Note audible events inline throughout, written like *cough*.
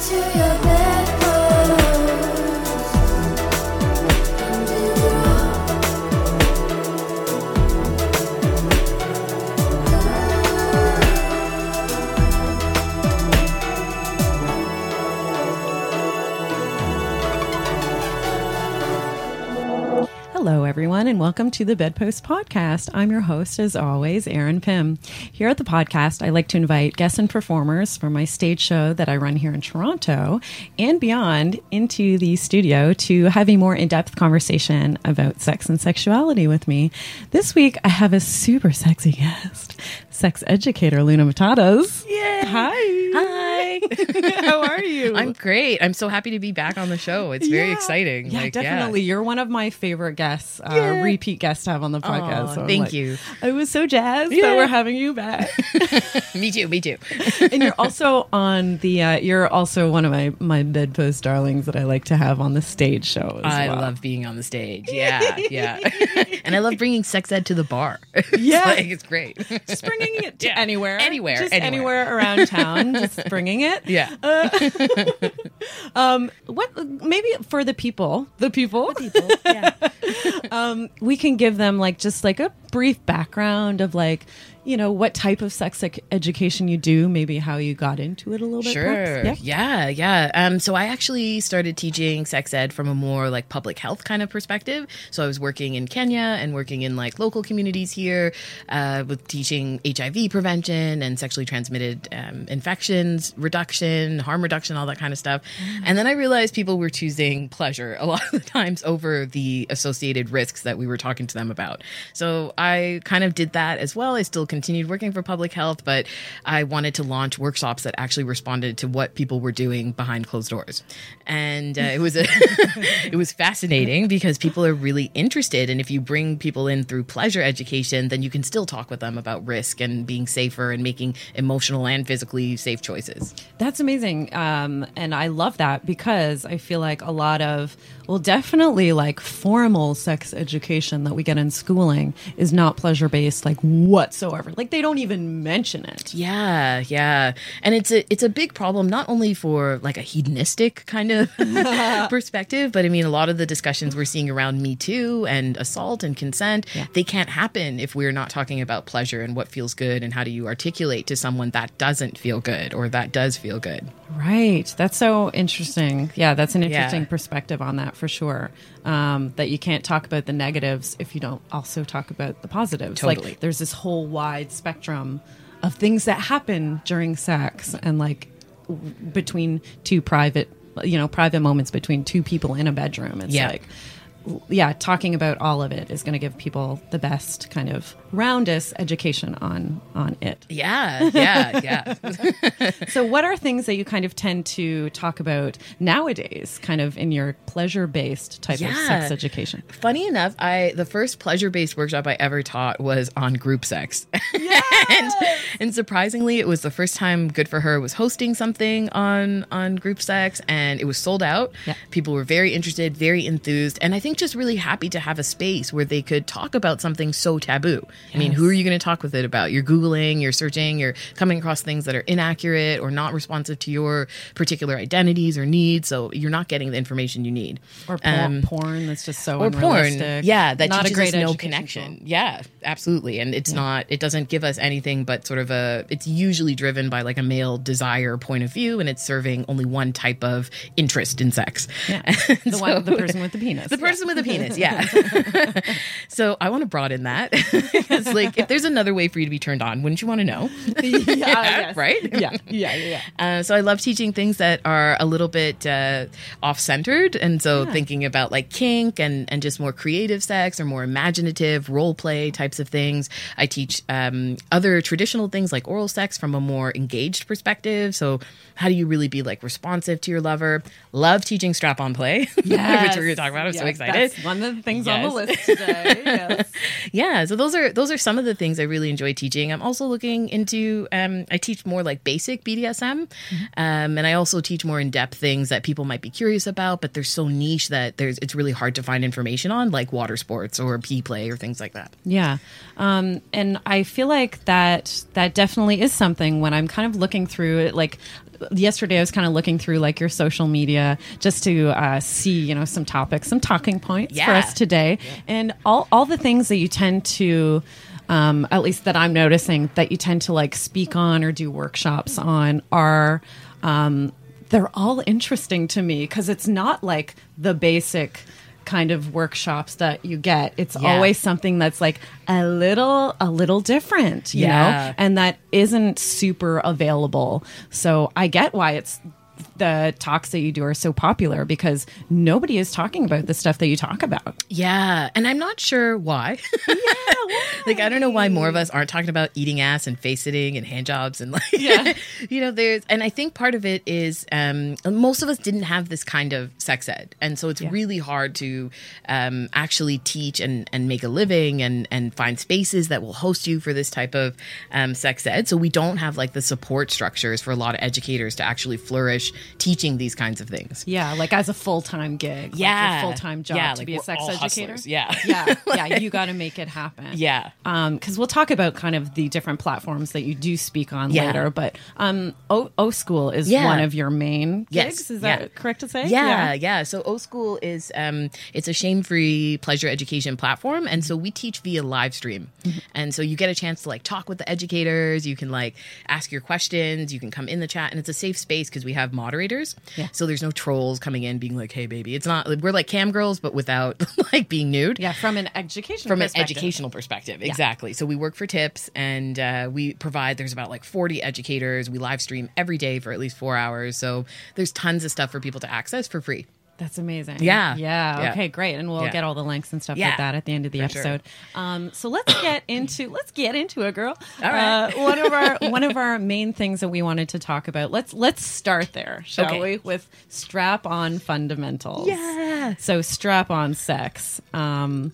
to your bedpost. Everyone, and welcome to the Bedpost Podcast. I'm your host, as always, Erin Pym. Here at the podcast, I like to invite guests and performers from my stage show that I run here in Toronto and beyond into the studio to have a more in depth conversation about sex and sexuality with me. This week, I have a super sexy guest, sex educator Luna Matatas. Yay. Hi. Hi. *laughs* How are you? I'm great. I'm so happy to be back on the show. It's very Yeah. exciting. Yeah, Like, definitely. You're one of my favorite guests, uh, Yeah. repeat guests to have on the podcast. Aw, So thank like, you. I was so jazzed Yeah. that we're having you back. *laughs* me too. Me too. *laughs* and you're also on the. Uh, you're also one of my my bedpost darlings that I like to have on the stage show. As I well. love being on the stage. Yeah, yeah. and I love bringing sex ed to the bar. It's Yeah. like, it's great. just bringing it to Yeah. anywhere, Anywhere, just anywhere. anywhere around town. just bringing it. Yeah. *laughs* *laughs* Um, what maybe for the people, the people, yeah. *laughs* um, we can give them like just like a brief background of like you know what type of sex education you do, maybe how you got into it a little bit. Sure. Yeah. Yeah. yeah, Um, so I actually started teaching sex ed from a more like public health kind of perspective. So I was working in Kenya and working in like local communities here uh, with teaching HIV prevention and sexually transmitted um, infections reduction, harm reduction, all that kind of stuff. And then I realized people were choosing pleasure a lot of the times over the associated risks that we were talking to them about. So I kind of did that as well. I still continued working for public health, but I wanted to launch workshops that actually responded to what people were doing behind closed doors. And uh, it was a *laughs* it was fascinating because people are really interested and if you bring people in through pleasure education, then you can still talk with them about risk and being safer and making emotional and physically safe choices. That's amazing. Um, and I love that because I feel like a lot of, well, definitely like formal sex education that we get in schooling is not pleasure based, like whatsoever. Like they don't even mention it. Yeah, yeah. And it's a it's a big problem not only for like a hedonistic kind of *laughs* perspective, but I mean a lot of the discussions we're seeing around Me Too and assault and consent, they can't happen if we're not talking about pleasure and what feels good and how do you articulate to someone that doesn't feel good or that does feel good. Right. That's so interesting. Yeah, that's an interesting Yeah. perspective on that for sure. Um, that you can't talk about the negatives if you don't also talk about the positives. Totally. Like there's this whole wide spectrum of things that happen during sex and like w- between two private, you know, private moments between two people in a bedroom. It's Yeah. like, yeah, talking about all of it is going to give people the best kind of roundest education on on it. Yeah, yeah, yeah. *laughs* So, what are things that you kind of tend to talk about nowadays, kind of in your pleasure based type of sex education? Funny enough, I the first pleasure based workshop I ever taught was on group sex. *laughs* and, and surprisingly, it was the first time Good for Her was hosting something on on group sex and it was sold out. Yeah. People were very interested, very enthused, and I think just really happy to have a space where they could talk about something so taboo. I mean, who are you going to talk with it about? You're googling, you're searching, you're coming across things that are inaccurate or not responsive to your particular identities or needs, so you're not getting the information you need. Or por- Um, porn that's just so or porn yeah that not a great no connection tool. yeah absolutely and it's not it doesn't give us anything but sort of a it's usually driven by like a male desire point of view and it's serving only one type of interest in sex Yeah. *laughs* The, one, the person with the penis. the person with a penis, yeah. *laughs* so I want to broaden that. *laughs* it's like if there's another way for you to be turned on, wouldn't you want to know? *laughs* yeah, yes. right? Yeah, yeah, yeah. Uh, so I love teaching things that are a little bit uh, off-centered, and so thinking about like kink and and just more creative sex or more imaginative role play types of things. I teach um, other traditional things like oral sex from a more engaged perspective. So how do you really be like responsive to your lover? Love teaching strap-on play, which we're going to talk about. I'm so excited. That's one of the things on the list today. Yes. *laughs* yeah so those are those are some of the things i really enjoy teaching i'm also looking into um, i teach more like basic bdsm Mm-hmm. um, and i also teach more in-depth things that people might be curious about but they're so niche that there's it's really hard to find information on like water sports or pea play or things like that Yeah. Um, and I feel like that that definitely is something when I'm kind of looking through it like yesterday I was kind of looking through like your social media just to uh, see, you know, some topics, some talking points for us today. And all all the things that you tend to um, at least that I'm noticing that you tend to like speak on or do workshops on are um, they're all interesting to me because it's not like the basic kind of workshops that you get it's Yeah. always something that's like a little a little different you Yeah. know and that isn't super available so i get why it's the talks that you do are so popular because nobody is talking about the stuff that you talk about. Yeah and i'm not sure why. *laughs* Yeah, like i don't know why more of us aren't talking about eating ass and face sitting and hand jobs and like Yeah. *laughs* you know there's and i think part of it is um most of us didn't have this kind of sex ed. And so it's Yeah. really hard to um actually teach and and make a living and and find spaces that will host you for this type of um sex ed. So we don't have like the support structures for a lot of educators to actually flourish teaching these kinds of things yeah like as a full-time gig Yeah. like full-time job Yeah, to like be a sex educator hustlers. Yeah. yeah *laughs* yeah you got to make it happen yeah because we'll talk about kind of the different platforms that you do speak on Yeah. later. But um, O, o School is Yeah. one of your main Yes. gigs. Is Yeah. that correct to say? Yeah, yeah. So O School is um it's a shame-free pleasure education platform and so we teach via live stream. Mm-hmm. And so you get a chance to like talk with the educators, you can like ask your questions, you can come in the chat and it's a safe space because we have moderators. Yeah. So there's no trolls coming in being like, "Hey baby." It's not we're like cam girls but without *laughs* like being nude. Yeah, from an education From an educational perspective, exactly. So we work for tips, and uh, we provide. There's about like 40 educators. We live stream every day for at least four hours. So there's tons of stuff for people to access for free. That's amazing. Yeah. yeah. Yeah. Okay, great. And we'll Yeah. get all the links and stuff Yeah. like that at the end of the For sure. episode. Um, so let's *coughs* get into let's get into it, girl. All right. Uh, one of our *laughs* one of our main things that we wanted to talk about. Let's let's start there, shall Okay. we? With strap on fundamentals. Yeah. So strap on sex. Um,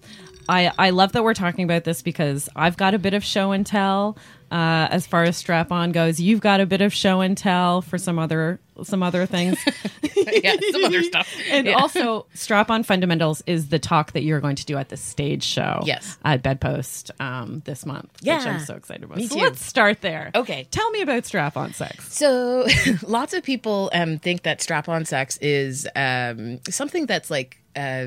I I love that we're talking about this because I've got a bit of show and tell. Uh, as far as strap on goes, you've got a bit of show and tell for some other some other things. *laughs* yeah, some other stuff. *laughs* And Yeah. also, Strap On Fundamentals is the talk that you're going to do at the stage show. Yes. At Bedpost um, this month. Which Yeah. I'm so excited about. Me so too. let's start there. Okay. Tell me about Strap On Sex. So, *laughs* lots of people um, think that strap on sex is um, something that's like uh,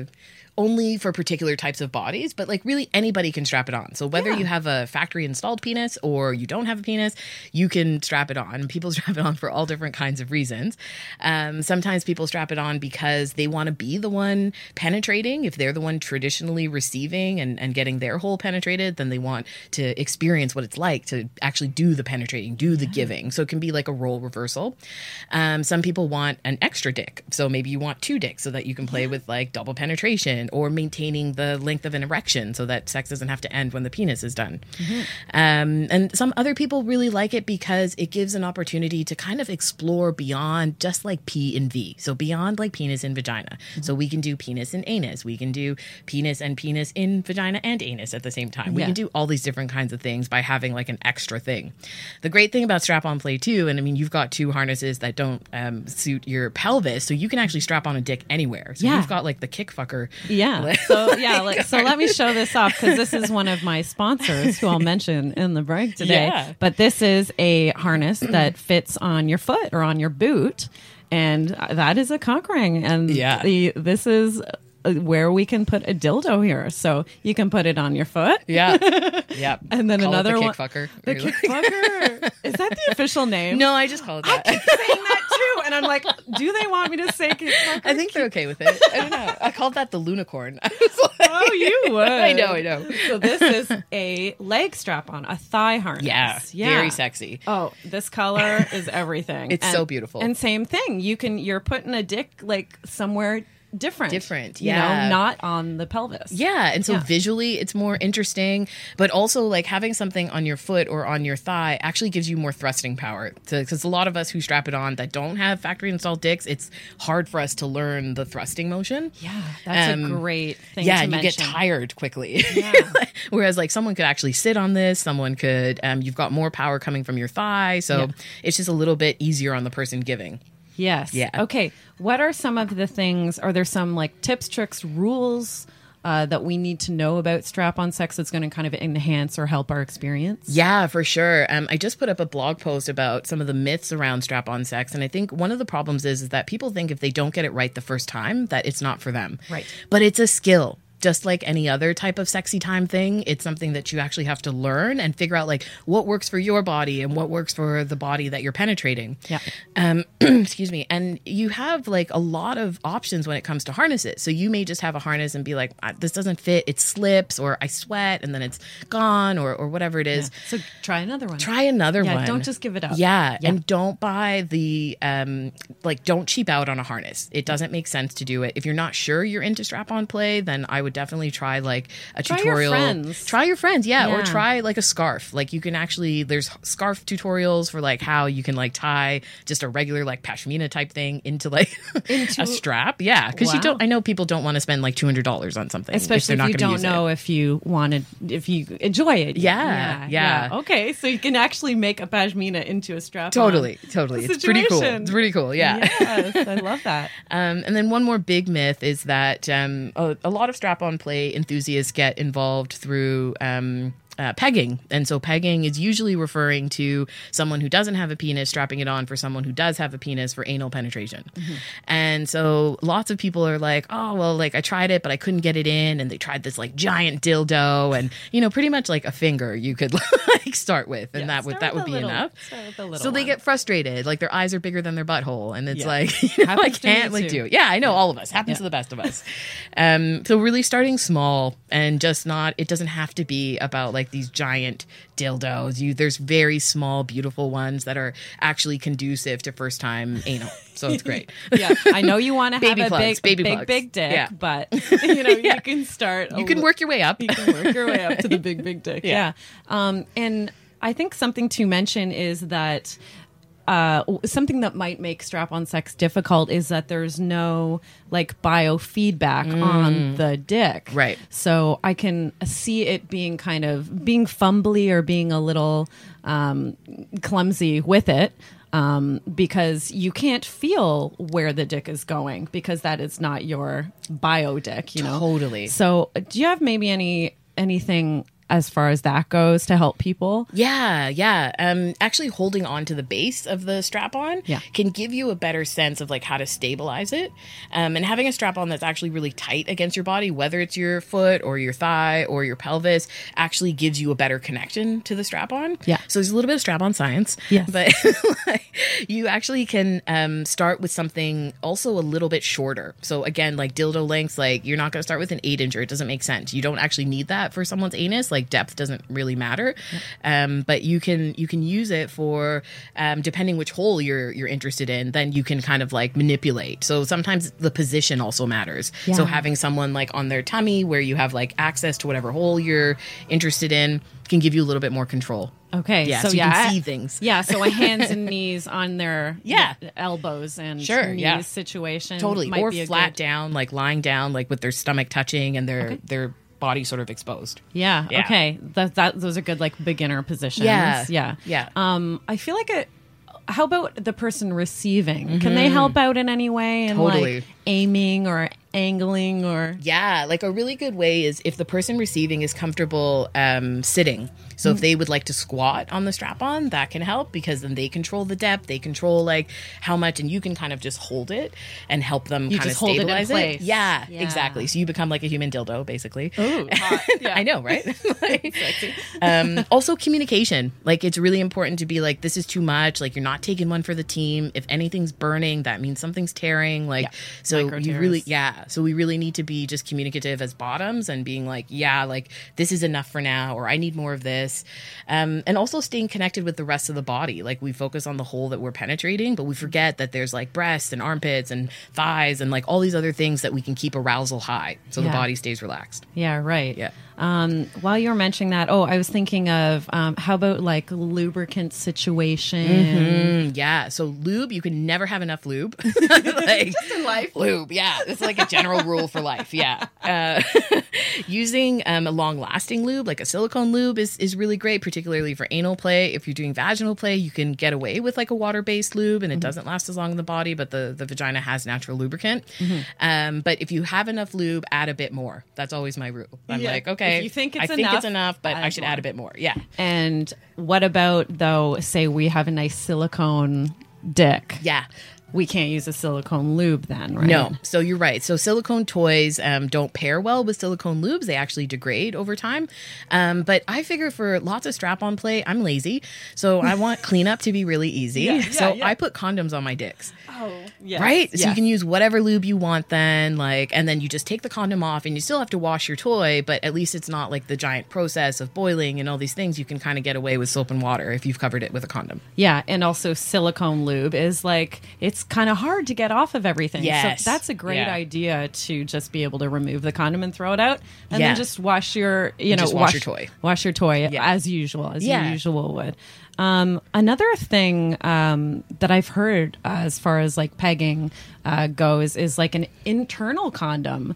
only for particular types of bodies, but like really anybody can strap it on. So, whether Yeah. you have a factory installed penis or you don't have a penis, you can strap it on. People *laughs* strap it on for all different kinds of reasons. Um, sometimes people strap it on because they want to be the one penetrating. If they're the one traditionally receiving and, and getting their hole penetrated, then they want to experience what it's like to actually do the penetrating, do the giving. So it can be like a role reversal. Um, some people want an extra dick. So maybe you want two dicks so that you can play with like double penetration or maintaining the length of an erection so that sex doesn't have to end when the penis is done. Um, and some other people really like it because it gives an opportunity to kind of explore beyond just like P and V. So beyond like penis and vagina. So we can do penis and anus. We can do penis and penis in vagina and anus at the same time. We Yeah. can do all these different kinds of things by having like an extra thing. The great thing about strap on play too, and I mean, you've got two harnesses that don't um, suit your pelvis, so you can actually strap on a dick anywhere. So Yeah. you've got like the kick fucker. Yeah. So *laughs* yeah. Like, so let me *laughs* show this off because this is one of my sponsors who I'll mention in the break today. Yeah. But this is a harness *clears throat* that fits on your foot or on your boot, and that is a cock ring. And Yeah. the, this is uh, Uh, where we can put a dildo here. So you can put it on your foot. Yeah, *laughs* yeah. And then Call another the one. fucker. The kick fucker. Is that the *laughs* official name? No, I just call it that. saying that too. And I'm like, do they want me to say kick fucker? I think they're okay with it. I don't know. I called that the lunicorn. *laughs* I was oh, like, Oh, you would. I know, I know. So this is a leg strap on, a thigh harness. Yeah, very sexy. Oh, this color is everything. It's so beautiful. And same thing. You can you're putting a dick like somewhere different. Different, You yeah. know, not on the pelvis. Yeah, and so Yeah. visually it's more interesting, but also like having something on your foot or on your thigh actually gives you more thrusting power. Because a lot of us who strap it on that don't have factory installed dicks, it's hard for us to learn the thrusting motion. Yeah, that's Um, a great thing yeah, you mention. get tired quickly. Yeah. *laughs* Whereas like someone could actually sit on this, someone could um, you've got more power coming from your thigh, so Yeah. it's just a little bit easier on the person giving. Yes. Yeah. Okay. What are some of the things? Are there some like tips, tricks, rules uh, that we need to know about strap-on sex that's going to kind of enhance or help our experience? Yeah, for sure. Um, I just put up a blog post about some of the myths around strap-on sex, and I think one of the problems is, is that people think if they don't get it right the first time, that it's not for them. Right. But it's a skill. Just like any other type of sexy time thing, it's something that you actually have to learn and figure out like what works for your body and what works for the body that you're penetrating. Yeah. Um, *clears throat* excuse me. And you have like a lot of options when it comes to harnesses. So you may just have a harness and be like, "Ah, this doesn't fit, it slips, or I sweat, and then it's gone, or or whatever it is So try another one. try another Yeah, one. don't just give it up. Yeah, Yeah. and don't buy the um like don't cheap out on a harness. It doesn't make sense to do it. If you're not sure you're into strap-on play, then I would definitely try like a Try your tutorial. friends. Try your friends, yeah, or try like a scarf. Like you can actually there's scarf tutorials for like how you can like tie just a regular like pashmina type thing into like *laughs* Into- a strap. Yeah, because you don't I know people don't want to spend like $200 on something Especially if, they're if, you don't use it. know if you wanted, if you enjoy it. Yeah, yeah. Okay, so you can actually make a pashmina into a strap. Totally, totally. It's pretty cool. It's pretty cool. Yeah. Yes, I love that. *laughs* Um, and then one more big myth is that um, a, a lot of strap-on play enthusiasts get involved through um, uh, pegging, and so pegging is usually referring to someone who doesn't have a penis strapping it on for someone who does have a penis for anal penetration. And so lots of people are like, "Oh, well, like I tried it, but I couldn't get it in," and they tried this like giant dildo, and you know, pretty much like a finger you could *laughs* like start with, and that would that would be little- enough. a So they one. get frustrated, like their eyes are bigger than their butthole, and it's Yeah. like *laughs* you know, I Happens to me can't like do it. Yeah, I know all of us happens Yeah. to the best of us. Um, so really starting small and just not. It doesn't have to be about like these giant dildos. You there's very small, beautiful ones that are actually conducive to first time anal. So it's great. *laughs* yeah, I know you want to *laughs* have a plugs, big, big, plugs. big dick, Yeah. but *laughs* you know you can start. you can li- work your way up. You can work your way up to the big, big dick. Yeah. Yeah. Um, and I think something to mention is that uh, something that might make strap-on sex difficult is that there's no like biofeedback on the dick. Mm. Right. So I can see it being kind of being fumbly or being a little um, clumsy with it. Um, because you can't feel where the dick is going because that is not your bio dick, you know. Totally. So, do you have maybe any anything as far as that goes to help people? Yeah, yeah. Um, actually, holding on to the base of the strap on Yeah. can give you a better sense of like how to stabilize it. Um, and having a strap on that's actually really tight against your body, whether it's your foot or your thigh or your pelvis, actually gives you a better connection to the strap on. Yeah. So there's a little bit of strap on science. Yes. But *laughs* like, you actually can um, start with something also a little bit shorter. So again, like dildo lengths, like you're not going to start with an eight inch. It doesn't make sense. You don't actually need that for someone's anus. Like depth doesn't really matter. Um, but you can you can use it for um, depending which hole you're you're interested in. Then you can kind of like manipulate. So sometimes the position also matters. So having someone like on their tummy where you have like access to whatever hole you're interested in can give you a little bit more control. Okay, Yeah, so, so you yeah, can see things. Yeah, so a hands *laughs* and knees on their Yeah. elbows and Sure, knees yeah. situation totally or flat good- down like lying down like with their stomach touching and their their body sort of exposed Yeah, Yeah. Okay. That that those are good like beginner positions. Yeah. Yeah. Yeah. Um I feel like it how about the person receiving? Can they help out in any way and Mm-hmm. Totally. like aiming or angling or yeah like a really good way is if the person receiving is comfortable um, sitting so Mm. if they would like to squat on the strap on that can help because then they control the depth they control like how much and you can kind of just hold it and help them You kind of hold it in stabilize place. Yeah, Yeah. exactly so you become like a human dildo basically Ooh. *laughs* Yeah. I know, right? *laughs* *laughs* Like, um, also, communication. Like, it's really important to be like, this is too much. Like, you're not taking one for the team. If anything's burning, that means something's tearing. Like, Yeah. so you really, yeah. So we really need to be just communicative as bottoms and being like, yeah, like this is enough for now, or I need more of this. Um, and also staying connected with the rest of the body. Like we focus on the hole that we're penetrating, but we forget that there's like breasts and armpits and thighs and like all these other things that we can keep arousal high so the body stays relaxed. Yeah, right. Yeah. Um, while you were mentioning that, oh, I was thinking of um, how about like lubricant situation? Mm, yeah. So lube, you can never have enough lube. *laughs* like, Just in life. Lube, yeah. It's like a general rule for life. Yeah. Uh, *laughs* using um, a long lasting lube, like a silicone lube, is, is really great, particularly for anal play. If you're doing vaginal play, you can get away with like a water based lube and it doesn't last as long in the body, but the, the vagina has natural lubricant. Um, but if you have enough lube, add a bit more. That's always my rule. I'm Yeah. like, okay, If you think it's I it's think enough, it's enough, but I should more. add a bit more. Yeah. And what about though? Say we have a nice silicone dick. Yeah. We can't use a silicone lube then, right? No, so you're right. So silicone toys um, don't pair well with silicone lubes. They actually degrade over time. Um, but I figure for lots of strap-on play, I'm lazy, so I want *laughs* cleanup to be really easy. Yeah, yeah, so yeah. I put condoms on my dicks. Oh, yes. Right, so you can use whatever lube you want. Then, like, and then you just take the condom off, and you still have to wash your toy, but at least it's not like the giant process of boiling and all these things. You can kind of get away with soap and water if you've covered it with a condom. Yeah, and also silicone lube is like it's kind of hard to get off of everything. Yes. So that's a great Yeah. idea to just be able to remove the condom and throw it out and Yeah. then just wash your, you know, Just wash your toy. Wash your toy Yeah. as usual, as you usual would. Um, another thing um, that I've heard uh, as far as like pegging uh, goes is like an internal condom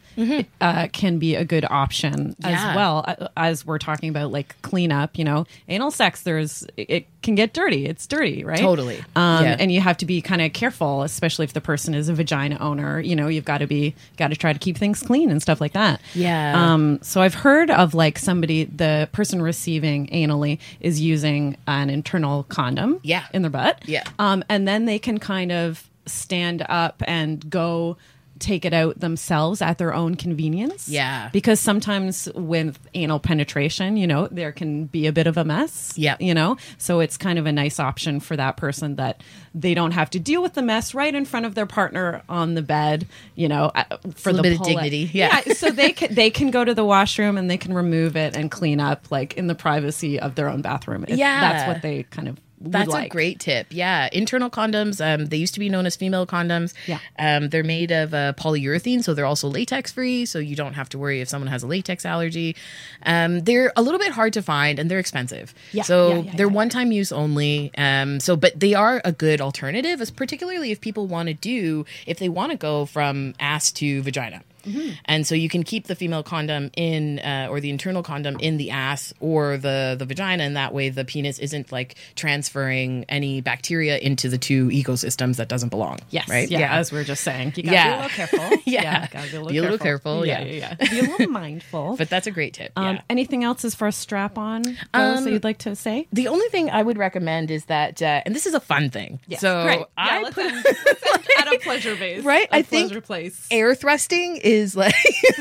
uh, can be a good option Mm-hmm. Yeah. as well uh, as we're talking about like cleanup. You know, anal sex. There's it can get dirty. It's dirty, right? Totally. Um, Yeah. And you have to be kind of careful, especially if the person is a vagina owner. You know, you've got to be got to try to keep things clean and stuff like that. Yeah. Um, so I've heard of like somebody, the person receiving anally is using an internal condom. Yeah. In their butt. Yeah. Um, and then they can kind of stand up and go take it out themselves at their own convenience. Yeah. Because sometimes with anal penetration, you know, there can be a bit of a mess. Yeah. You know, so it's kind of a nice option for that person that they don't have to deal with the mess right in front of their partner on the bed, you know, uh, for little the bit of dignity, yeah. so they *laughs* can they can go to the washroom and they can remove it and clean up like in the privacy of their own bathroom. Yeah. That's what they kind of That's like. a great tip. Yeah, internal condoms. Um, they used to be known as female condoms. Yeah. Um, they're made of uh, polyurethane, so they're also latex free. So you don't have to worry if someone has a latex allergy. Um, they're a little bit hard to find and they're expensive. Yeah, So yeah, yeah, they're yeah. one time use only. Um, so but they are a good alternative, as particularly if people want to do if they want to go from ass to vagina. Mm-hmm. And so you can keep the female condom in, uh, or the internal condom in the ass or the the vagina, and that way the penis isn't like transferring any bacteria into the two ecosystems that doesn't belong. Yes. right. Yeah, As we are just saying, you gotta Yeah. be a little *laughs* careful. Yeah. gotta be a little Be a little careful. careful, Yeah, yeah. yeah, yeah. *laughs* Be a little mindful. but that's a great tip. um. Anything else as far as strap on goes Um, that you'd like to say? The only thing I would recommend is that, uh, and this is a fun thing. So Great. I Yeah, put *laughs* end- end at a pleasure base. Right? I think pleasure place. air thrusting is like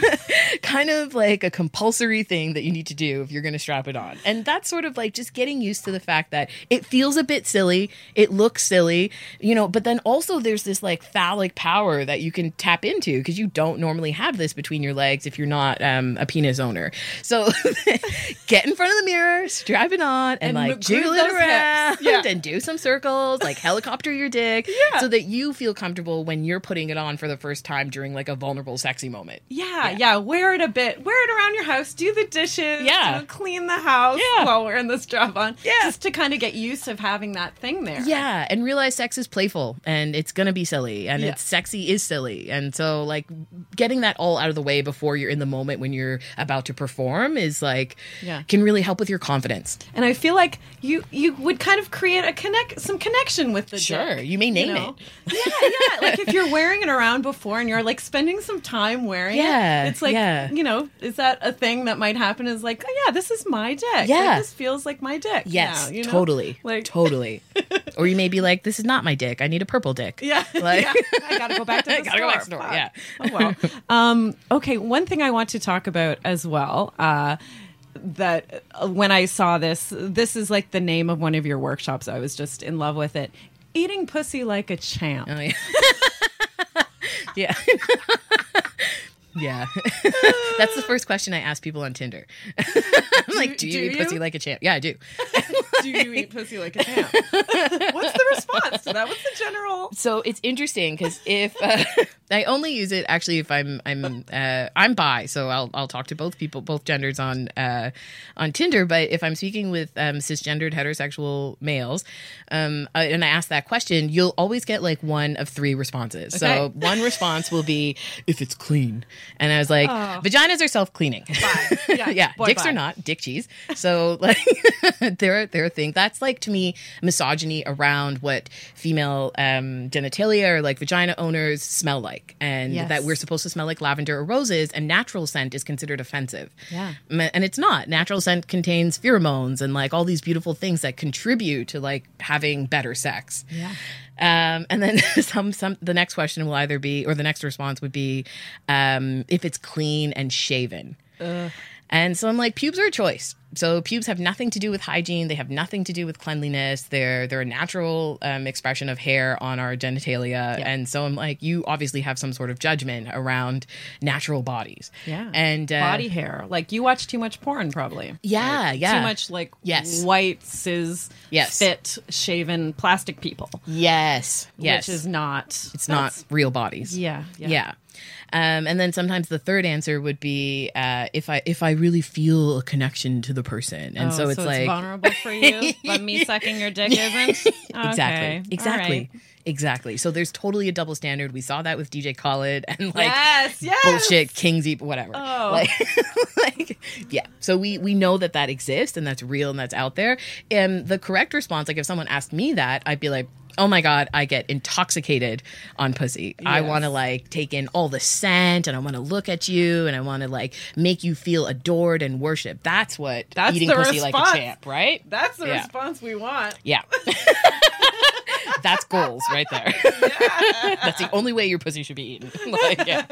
*laughs* kind of like a compulsory thing that you need to do if you're going to strap it on. And that's sort of like just getting used to the fact that it feels a bit silly, it looks silly, you know, but then also there's this like phallic power that you can tap into because you don't normally have this between your legs if you're not um, a penis owner. So *laughs* get in front of the mirror, strap it on, and, And like jiggle it around Yeah. and do some circles, like helicopter your dick, Yeah. so that you feel comfortable when you're putting it on for the first time during like a vulnerable, sexy moment. Yeah, yeah, Wear it a bit. Wear it around your house. Do the dishes. Yeah. you know, clean the house Yeah. while wearing this job on. Yeah. Just to kind of get used of having that thing there. Yeah, and realize sex is playful and it's gonna be silly and Yeah. it's sexy is silly. And so like getting that all out of the way before you're in the moment when you're about to perform is like Yeah. can really help with your confidence. And I feel like you you would kind of create a connect some connection with the Sure, dick, you may name know? it. Yeah, yeah. Like if you're wearing it around before and you're like spending some time wearing Yeah, it, it's like yeah. you know, is that a thing that might happen? Is like, oh yeah, this is my dick. Like, Yeah. this feels like my dick. Yes, now, you know? totally. Like totally. *laughs* or you may be like, this is not my dick. I need a purple dick. Yeah, *laughs* Like- yeah. I gotta go back to *laughs* the gotta store. go back to store, Fuck. yeah. Oh well. Um, okay, one thing I want to talk about as well. Uh, that uh, when I saw this, this is like the name of one of your workshops. I was just in love with it. Eating pussy like a champ. Oh, yeah. yeah. Yeah. *laughs* *laughs* That's the first question I ask people on Tinder. *laughs* I'm like, do you do eat pussy like a champ? Yeah, I do. Do you eat pussy like a champ? *laughs* What's the response to that? What's the general? So it's interesting because if uh, *laughs* I only use it actually if I'm I'm uh, I'm bi, so I'll I'll talk to both people, both genders on uh, on Tinder. But if I'm speaking with um, cisgendered heterosexual males, um, uh, and I ask that question, you'll always get like one of three responses. So one response will be if it's clean, and I was like, Oh. vaginas are self cleaning. *laughs* Yeah, yeah, boy, dicks bye. are not dick cheese. So like there are they're a thing. That's like to me misogyny around what female um genitalia or like vagina owners smell like. And Yes. that we're supposed to smell like lavender or roses and natural scent is considered offensive. Yeah. And it's not. Natural scent contains pheromones and like all these beautiful things that contribute to like having better sex. Yeah. Um, and then *laughs* some some the next question will either be or the next response would be um, if it's clean and shaven. And so I'm like, pubes are a choice. So pubes have nothing to do with hygiene. They have nothing to do with cleanliness. They're they're a natural um, expression of hair on our genitalia. And so I'm like, you obviously have some sort of judgment around natural bodies. Yeah. And uh, body hair. Like you watch too much porn, probably. Yeah, Like, yeah. Too much like Yes. white cis Yes. fit shaven plastic people. Yes. Yes. Which is not. it's not real bodies. Yeah. Yeah. Yeah. Um, and then sometimes the third answer would be uh, if I if I really feel a connection to the person, and Oh, so it's like vulnerable for you, *laughs* but me sucking your dick *laughs* isn't. exactly, Okay. exactly, All right. exactly. So there's totally a double standard. We saw that with DJ Khaled and like yes, yes. bullshit Kings Eat whatever. Oh. Like, *laughs* like, yeah. So we we know that that exists and that's real and that's out there. And the correct response, like if someone asked me that, I'd be like. Oh my god, I get intoxicated on pussy. I want to like take in all the scent and I want to look at you and I want to like make you feel adored and worship. That's what That's eating pussy like a champ, right? That's the Yeah. response we want. Yeah. *laughs* That's goals right there. That's the only way your pussy should be eaten. *laughs* like, yeah.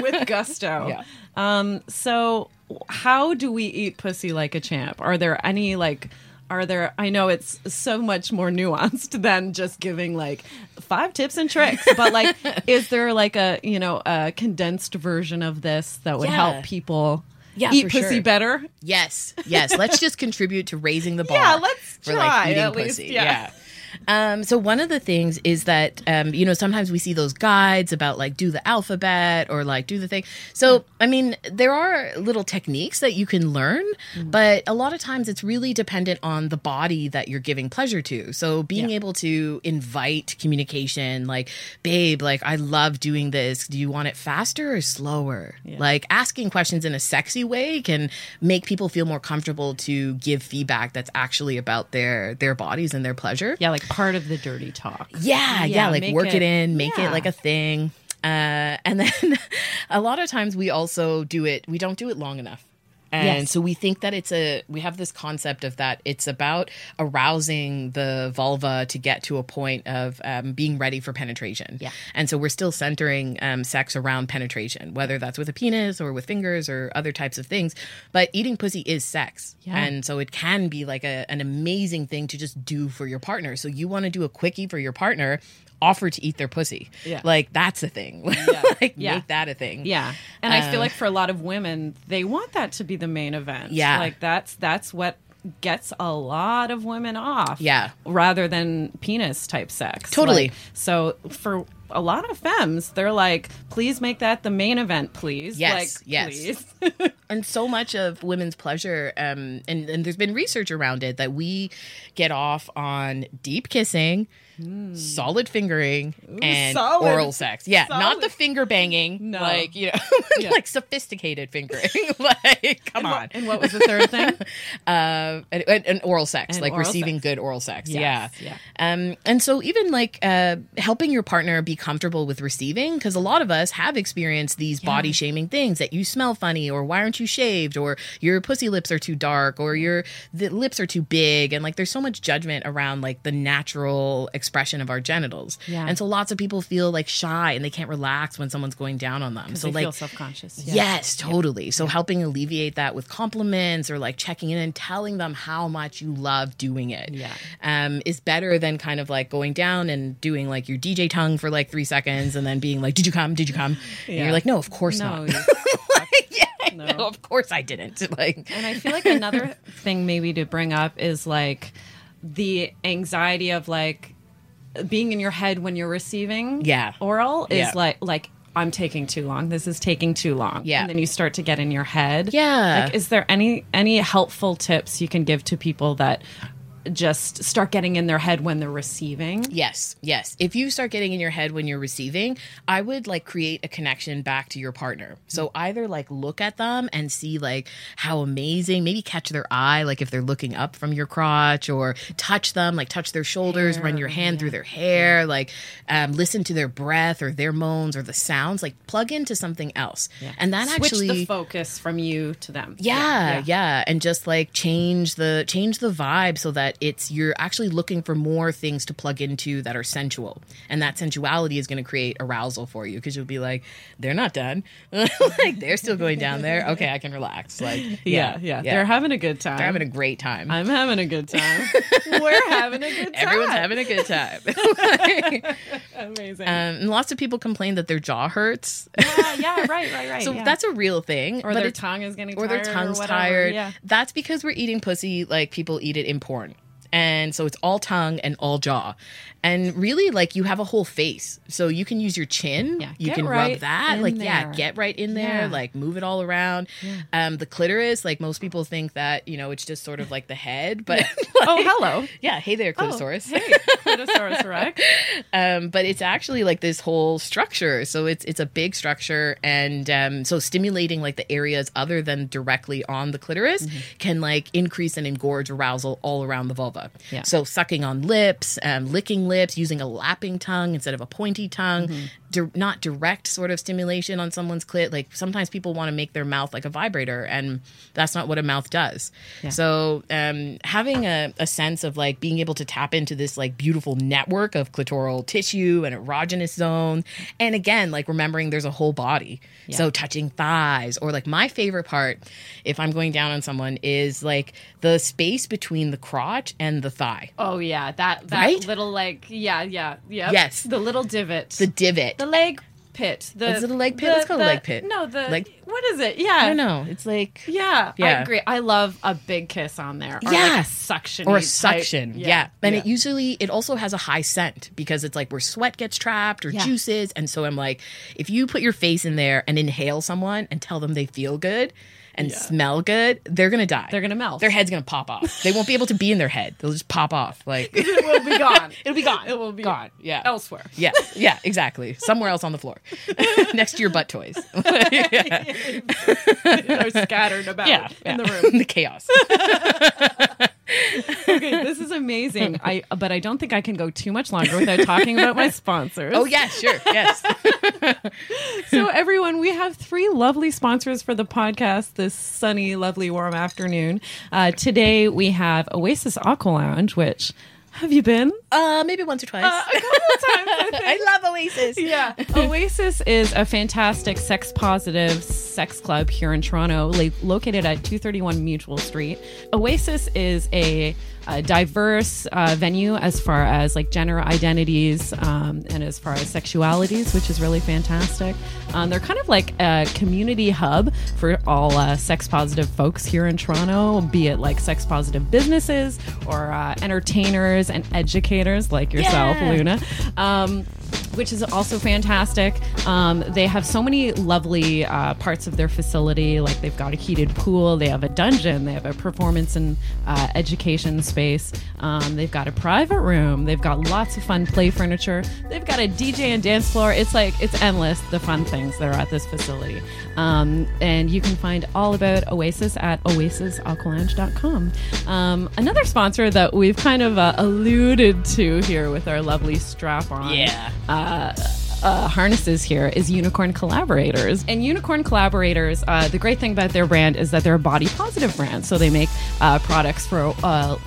with gusto. Yeah. Um. So, how do we eat pussy like a champ? Are there any like? Are there? I know it's so much more nuanced *laughs* than just giving like five tips and tricks, but like, *laughs* is there like a you know a condensed version of this that would Yeah. help people Yeah, eat pussy sure. better? Yes, yes. Let's just contribute to raising the *laughs* bar. Yeah, let's for try, like eating at least, pussy. yeah. Um, so one of the things is that um, you know sometimes we see those guides about like do the alphabet or like do the thing. So I mean there are little techniques that you can learn, Mm. but a lot of times it's really dependent on the body that you're giving pleasure to. So being Yeah. able to invite communication, like babe, like I love doing this. Do you want it faster or slower? Like asking questions in a sexy way can make people feel more comfortable to give feedback that's actually about their their bodies and their pleasure. Yeah, like part of the dirty talk. Yeah, yeah, Yeah, like work it, it- in, make yeah. it like a thing. Uh, and then *laughs* a lot of times we also do it, we don't do it long enough. And Yes. so we think that it's a, we have this concept of that it's about arousing the vulva to get to a point of um, being ready for penetration. Yeah. And so we're still centering um, sex around penetration, whether that's with a penis or with fingers or other types of things. But eating pussy is sex. Yeah. And so it can be like a, an amazing thing to just do for your partner. So you want to do a quickie for your partner, offer to eat their pussy. Yeah. Like that's a thing. *laughs* like Yeah. make that a thing. Yeah. And I feel Uh, like for a lot of women, they want that to be the main event. Yeah. Like that's that's what gets a lot of women off. Yeah. Rather than penis type sex. Totally. Like, so for a lot of femmes, they're like, please make that the main event, please. Yes, Like, yes. please. *laughs* and so much of women's pleasure um and, and there's been research around it that we get off on deep kissing solid fingering and solid. oral sex yeah not the finger banging No. like you know *laughs* Yeah. like sophisticated fingering *laughs* like come and, on what, and what was the third thing? *laughs* uh, and, and- oral sex, And like oral receiving sex. good oral sex. Yes, yeah. yeah. Um, and so even like uh, helping your partner be comfortable with receiving, because a lot of us have experienced these body shaming things that you smell funny, or why aren't you shaved, or your pussy lips are too dark, or your the lips are too big, and like there's so much judgment around like the natural expression of our genitals. Yeah. And so lots of people feel like shy and they can't relax when someone's going down on them. So they like self-conscious. Yeah. Yes, totally. So helping alleviate that with compliments or like checking in and telling them how much you love doing it. Yeah. Um, is better than kind of like going down and doing like your DJ tongue for like three seconds and then being like, Did you come? Did you come? And you're like, No, of course No. not. *laughs* yeah, I No. of course I didn't. *laughs* Like And I feel like another thing maybe to bring up is like the anxiety of like being in your head when you're receiving Yeah. oral is Yeah. like like I'm taking too long. This is taking too long. Yeah. And then you start to get in your head. Yeah. Like is there any any helpful tips you can give to people that just start getting in their head when they're receiving? Yes, yes. If you start getting in your head when you're receiving, I would like create a connection back to your partner. So either like look at them and see like how amazing, maybe catch their eye, like if they're looking up from your crotch, or touch them, like touch their shoulders, run your hand through their hair, like um, listen to their breath or their moans or the sounds, like plug into something else. And that Switch actually the focus from you to them. yeah, yeah, and just like change the change the vibe so that it's you're actually looking for more things to plug into that are sensual, and that sensuality is going to create arousal for you because you'll be like, they're not done, *laughs* like they're still going down there. Okay, I can relax. Like, *laughs* Yeah, yeah. They're having a good time. they're having a great time. I'm having a good time. *laughs* We're having a good time. Everyone's having a good time. amazing. um, and lots of people complain that their jaw hurts. yeah, yeah, right, right, right. So yeah. that's a real thing. or their tongue is getting tired, or their tongue's tired. Yeah. That's because we're eating pussy like people eat it in porn. And so it's all tongue and all jaw. And really, like you have a whole face. So you can use your chin. Yeah, You get can right rub that. Like, yeah, get right in there. Yeah. Like move it all around. Um, the clitoris, like most people think that, you know, it's just sort of like the head. But *laughs* Oh, hello. Yeah, hey there, clitoris. Hey, *laughs* Clitosaurus Rex. um, but it's actually like this whole structure. So it's it's a big structure, and um, so stimulating like the areas other than directly on the clitoris Mm-hmm. can like increase and engorge arousal all around the vulva. Yeah. So sucking on lips, um, licking lips, using a lapping tongue instead of a pointy tongue, Mm-hmm. di- not direct sort of stimulation on someone's clit. Like sometimes people want to make their mouth like a vibrator, and that's not what a mouth does. Yeah. So um, having a, a sense of like being able to tap into this like beautiful network of clitoral tissue and erogenous zone, and again like remembering there's a whole body. So touching thighs or like my favorite part, if I'm going down on someone, is like the space between the crotch and the thigh, Oh yeah, that that Right? little like yeah yeah yeah. Yes. the little divot, the divot. the leg pit. The, Is it a leg pit? the- Let's call a leg pit. No, the like what is it? Yeah, I don't know. It's like Yeah, I agree. I love a big kiss on there. Or Yeah. like a suction. or a suction. yeah. And it usually it also has a high scent because it's like where sweat gets trapped or Yeah. juices. And so I'm like, if you put your face in there and inhale someone and tell them they feel good and Yeah. smell good, they're gonna die. They're gonna melt. Their head's gonna pop off. They won't be able to be in their head. They'll just pop off. Like *laughs* it will be gone. *laughs* it'll be gone. It will be gone. Yeah. elsewhere. Yeah, yeah, exactly. Somewhere else on the floor, *laughs* next to your butt toys. yeah, They're scattered about yeah, in the yeah. room. the chaos. Okay, this is amazing. I but I don't think I can go too much longer without talking about my sponsors. Oh yeah, sure, yes. *laughs* So, everyone, we have three lovely sponsors for the podcast this sunny, lovely, warm afternoon. Uh, today, we have Oasis Aqua Lounge, which have you been? Uh, maybe once or twice. a couple of times, I. *laughs* I love Oasis. Yeah. Oasis is a fantastic sex positive sex club here in Toronto, la- located at 231 Mutual Street. Oasis is a, a diverse uh, venue as far as like gender identities um, and as far as sexualities, which is really fantastic. Um, they're kind of like a community hub for all uh, sex positive folks here in Toronto, be it like sex positive businesses or uh, entertainers and educators like yourself, Yeah. Luna. Um, which is also fantastic. Um, they have so many lovely uh, parts of their facility. Like they've got a heated pool, they have a dungeon, they have a performance and uh, education space. Um, they've got a private room. They've got lots of fun play furniture. They've got a DJ and dance floor. It's like it's endless the fun things that are at this facility. Um, and you can find all about Oasis at oasisaqualounge.com. Um, another sponsor that we've kind of uh, alluded to here with our lovely strap on Yeah. uh, uh, harnesses here is Unicorn Collaborators. And Unicorn Collaborators, uh, the great thing about their brand is that they're a body positive brand. So they make uh, products for a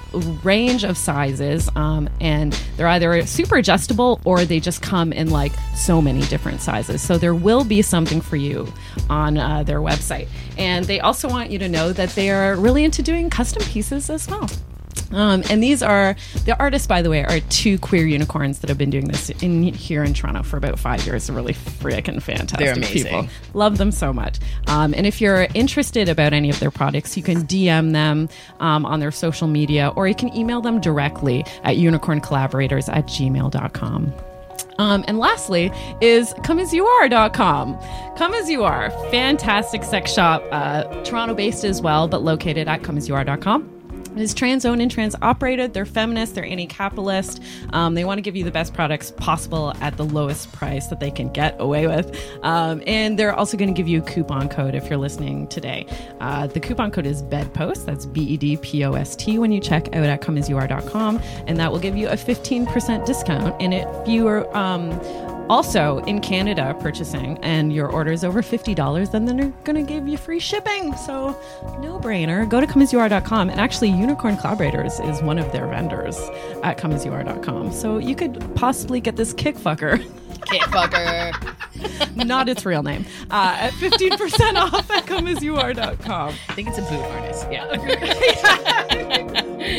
range of sizes, um, and they're either super adjustable or they just come in like so many different sizes. So there will be something for you on uh, their website. And they also want you to know that they are really into doing custom pieces as well. Um, and these are the artists, by the way, are two queer unicorns that have been doing this in here in Toronto for about five years. They're really freaking fantastic They're amazing. people. Love them so much. Um, and if you're interested about any of their products, you can DM them um, on their social media or you can email them directly at unicorncollaborators at gmail.com. Um, and lastly is comeasyouare.com. Come As You Are, fantastic sex shop, uh, Toronto based as well, but located at comeasyouare.com. Is trans owned and trans operated. They're feminist, they're anti capitalist. Um, they want to give you the best products possible at the lowest price that they can get away with. Um, and they're also going to give you a coupon code if you're listening today. Uh, the coupon code is BEDPOST. That's B E D P O S T when you check out at comeasyouare.com. And that will give you a 15% discount. And if you are um, also in Canada purchasing and your order is over $50, then they're going to give you free shipping. So, no brainer. Go to comeasyouare.com. And actually, Unicorn Collaborators is one of their vendors at comeasyouare.com. So, you could possibly get this kickfucker, *laughs* Kid fucker. not its real name, uh, at 15% off at comeasyouare.com. I think it's a boot harness. Yeah. *laughs*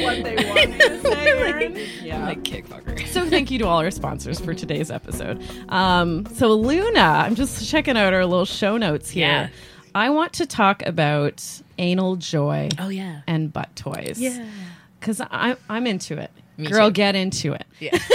What they *laughs* to *laughs* say, Erin. Yeah. like kick fucker. So thank you to all our sponsors for today's episode. Um, so Luna, I'm just checking out our little show notes here. Yeah. I want to talk about anal joy Oh yeah. and butt toys. Yeah. because I'm I'm into it. Me Girl, too. get into it. Yeah. *laughs*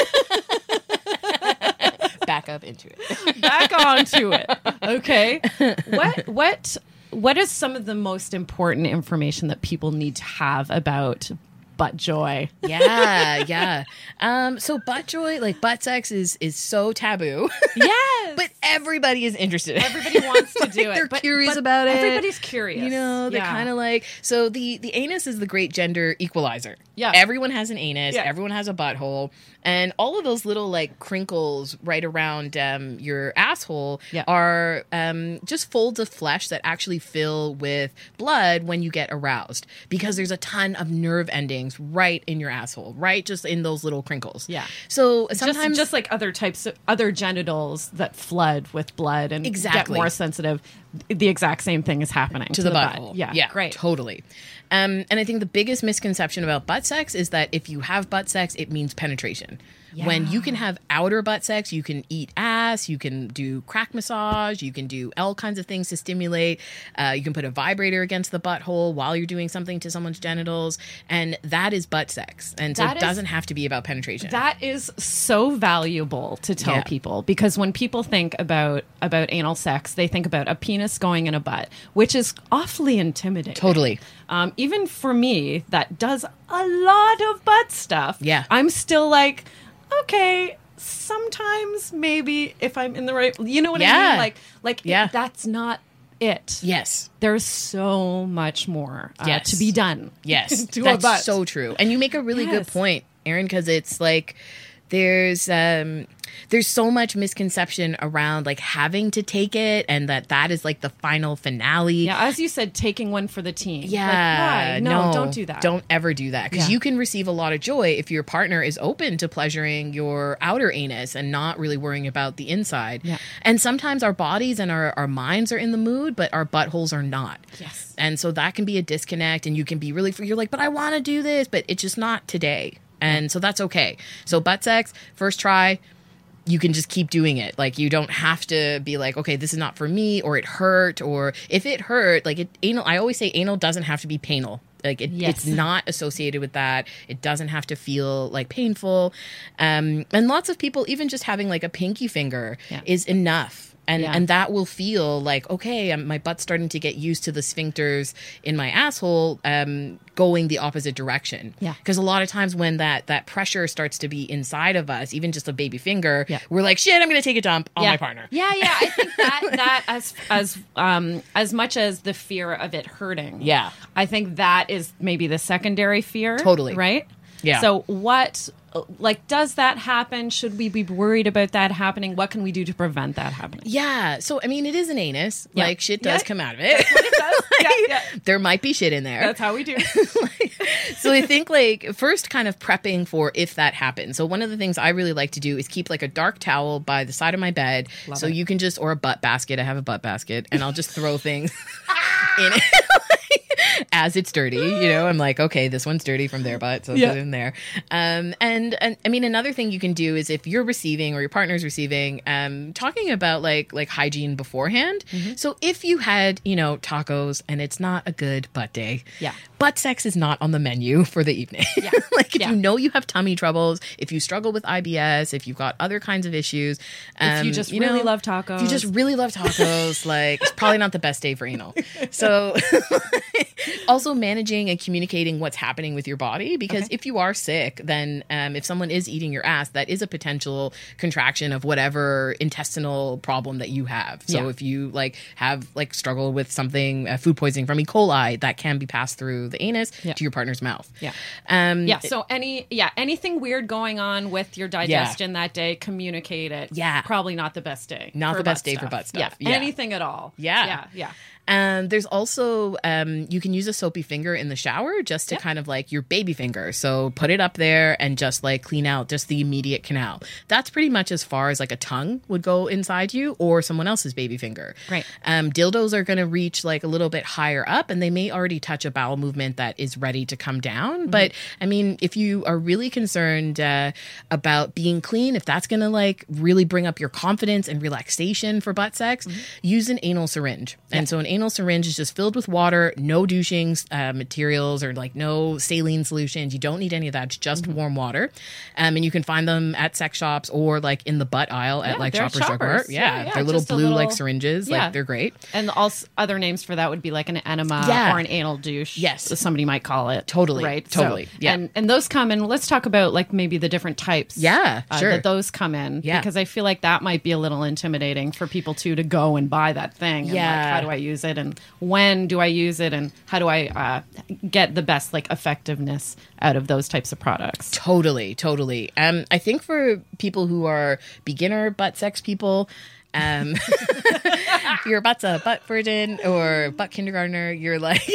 Back up into it. Back onto it. Okay. What what what is some of the most important information that people need to have about butt joy? Yeah, *laughs* yeah. Um, so butt joy, like butt sex, is is so taboo. *laughs* Yes. but everybody is interested. everybody wants to do *laughs* it. they're but- curious but about it. Everybody's curious. You know, they're Yeah. kind of like so the the anus is the great gender equalizer. Yeah. everyone has an anus. Yeah. Everyone has a butthole, and all of those little like crinkles right around um, your asshole Yeah. are um, just folds of flesh that actually fill with blood when you get aroused because there's a ton of nerve endings right in your asshole, right, just in those little crinkles. Yeah. So sometimes just, like other types of other genitals that flood with blood and Exactly. get more sensitive, the exact same thing is happening to, to the, butt. butthole. Yeah, yeah, great. totally. Um, and I think the biggest misconception about butt sex is that if you have butt sex, it means penetration. When you can have outer butt sex, you can eat ass, you can do crack massage, you can do all kinds of things to stimulate. Uh, you can put a vibrator against the butthole while you're doing something to someone's genitals, and that is butt sex. And so That it is- doesn't have to be about penetration. That is so valuable to tell Yeah. people because when people think about about anal sex, they think about a penis going in a butt, which is awfully intimidating. totally. Um, even for me, that does a lot of butt stuff. Yeah. I'm still like, okay, sometimes maybe if I'm in the right, you know what I mean? Like, like it- Yeah. that's not it. Yes. There's so much more uh, Yes. to be done. Yes, *laughs* to that's so true. And you make a really good point, Erin, because it's like there's um there's so much misconception around like having to take it and that that is like the final finale. Yeah, as you said, taking one for the team. Like, Yeah, why? No, don't do that. Don't ever do that because Yeah. you can receive a lot of joy if your partner is open to pleasuring your outer anus and not really worrying about the inside. Yeah. And sometimes our bodies and our, our minds are in the mood, but our buttholes are not. Yes. And so that can be a disconnect, and you can be really, you're like, but I want to do this, but it's just not today. And so that's okay. So, butt sex, first try, you can just keep doing it. Like, you don't have to be like, okay, this is not for me, or it hurt, or if it hurt, like, it, anal, I always say anal doesn't have to be painful. Like, it, Yes. it's not associated with that. It doesn't have to feel like painful. Um, and lots of people, even just having like a pinky finger Yeah. is enough and Yeah. and that will feel like okay um, my butt's starting to get used to the sphincters in my asshole um, going the opposite direction Yeah. because a lot of times when that that pressure starts to be inside of us even just a baby finger Yeah. we're like shit i'm gonna take a dump on yeah. my partner Yeah, yeah. I think *laughs* that that as as um as much as the fear of it hurting. Yeah. I think that is maybe the secondary fear. Totally. Right? Yeah. So what like does that happen? Should we be worried about that happening? What can we do to prevent that happening? Yeah. So I mean, it is an anus. Yeah. Like shit does Yeah. come out of *laughs* it. *laughs* Yeah, yeah. there might be shit in there. That's how we do. *laughs* so I think like first kind of prepping for if that happens. So one of the things I really like to do is keep like a dark towel by the side of my bed Love so it. you can just or a butt basket. I have a butt basket and I'll just throw things in it. As it's dirty, you know, I'm like, okay, this one's dirty from their butt, so Yeah. put it in there. Um, and, and I mean, another thing you can do is if you're receiving or your partner's receiving, um, talking about like like hygiene beforehand. Mm-hmm. So if you had, you know, tacos and it's not a good butt day, Yeah. Butt sex is not on the menu for the evening. Yeah. *laughs* like if Yeah. you know you have tummy troubles, if you struggle with IBS, if you've got other kinds of issues, If you um, just really love tacos. if you just really love tacos, *laughs* like it's probably not the best day for anal. So *laughs* also managing and communicating what's happening with your body because Okay. if you are sick, then um, if someone is eating your ass, that is a potential contraction of whatever intestinal problem that you have. So Yeah. if you like have like struggle with something, uh, food poisoning from E. coli, that can be passed through the anus Yeah. to your partner's mouth. Yeah. Um, Yeah. So any yeah anything weird going on with your digestion that day, communicate it. Yeah. Probably not the best day. Not the best day for butt stuff. Yeah. Yeah. Anything at all. Yeah. Yeah. Yeah. And there's also um, you can use a soapy finger in the shower just to kind of like your baby finger. So put it up there and just like clean out just the immediate canal. That's pretty much as far as like a tongue would go inside you or someone else's baby finger. Right. Um, dildos are going to reach like a little bit higher up and they may already touch a bowel movement that is ready to come down. But I mean, if you are really concerned uh, about being clean, if that's going to like really bring up your confidence and relaxation for butt sex, use an anal syringe. And so an anal syringe is just filled with water, no douching uh, materials or like no saline solutions. You don't need any of that. It's just warm water. Um, and you can find them at sex shops or like in the butt aisle at Yeah, like Shoppers Drug Mart. Yeah, Yeah, yeah, they're little blue like syringes. Yeah. Like they're great. And also other names for that would be like an enema Yeah. or an anal douche. Yes. Somebody might call it. Totally, Right. totally, So, yeah. And and those come in. Let's talk about like maybe the different types. Yeah, uh, sure. That those come in. Yeah. Because I feel like that might be a little intimidating for people too to go and buy that thing. And Yeah. Like, how do I use it and when do I use it and how do I uh, get the best like effectiveness out of those types of products? Totally, totally. Um, I think for people who are beginner butt sex people, um, *laughs* you're about to butt virgin or butt kindergartner, you're like,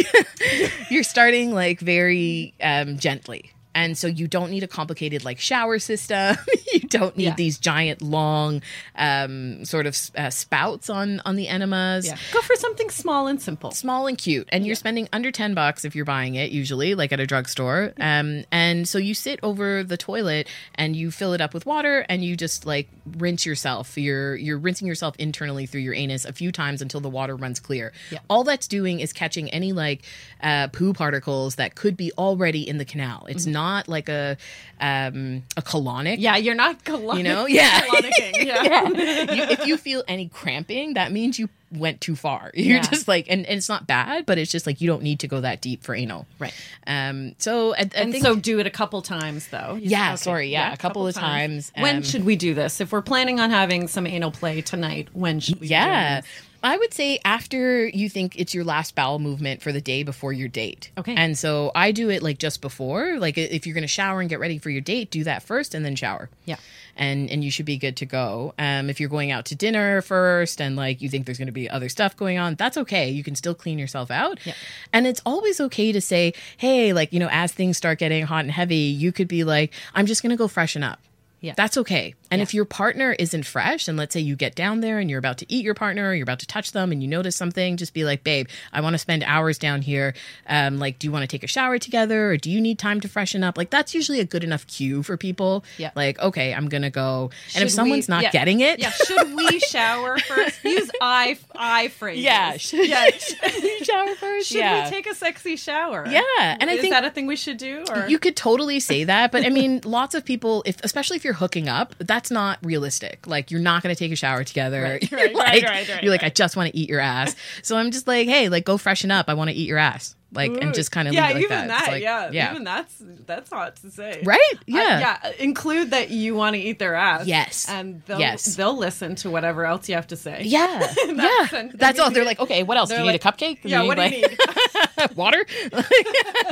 *laughs* you're starting like very um, gently. And so you don't need a complicated like shower system. *laughs* you don't need Yeah. these giant long um, sort of uh, spouts on on the enemas. Yeah. Go for something small and simple. small and cute. And you're spending under 10 bucks if you're buying it usually like at a drugstore. Um and so you sit over the toilet and you fill it up with water and you just like rinse yourself. You're you're rinsing yourself internally through your anus a few times until the water runs clear. All that's doing is catching any like uh, poo particles that could be already in the canal. It's not like a um a colonic Yeah, you're not colonic. You know? Yeah. *laughs* colonicking, Yeah. *laughs* you, if you feel any cramping, that means you went too far. *laughs* You're Yeah. just like, and, and it's not bad, but it's just like you don't need to go that deep for anal. Right. Um. So I, I And think so do it a couple times though. You- Yeah, sorry, yeah, a couple of times, when um, should we do this? If we're planning on having some anal play tonight, when should we? yeah. I would say after you think it's your last bowel movement for the day before your date. Okay. And so I do it like just before. Like if you're going to shower and get ready for your date, do that first and then shower. Yeah. And and you should be good to go. Um, if you're going out to dinner first and like you think there's going to be other stuff going on, that's okay. You can still clean yourself out. Yeah. And it's always okay to say, hey, like you know, as things start getting hot and heavy, you could be like, I'm just going to go freshen up. Yeah. That's okay. And Yeah. if your partner isn't fresh, and let's say you get down there and you're about to eat your partner, or you're about to touch them, and you notice something, just be like, "Babe, I want to spend hours down here. Um, like, do you want to take a shower together, or do you need time to freshen up?" Like, that's usually a good enough cue for people. Yeah. Like, okay, I'm gonna go. and if someone's we- not yeah. getting it, yeah. Should we *laughs* shower first? Use I I phrases. yeah, *laughs* should, Yeah. *laughs* should we shower first? Should yeah. we take a sexy shower? Yeah, and I is think- that a thing we should do? Or You could totally say that, but I mean, lots of people, if especially if you're hooking up, that's not realistic. Like, you're not going to take a shower together. Right, *laughs* You're right, like, right, you're like, I just want to eat your ass. So I'm just like, hey, like, go freshen up. I want to eat your ass. like, and just kind of yeah, leave it like even that. That, like, yeah, yeah, even that's that's hot to say, right, Uh, yeah, yeah. Include that you want to eat their ass. Yes. and they'll Yes. they'll listen to whatever else you have to say. yeah, *laughs* That's- yeah. That's all. They're like, okay, what else? Do you like, need a cupcake? Yeah, what do you need? water, *laughs*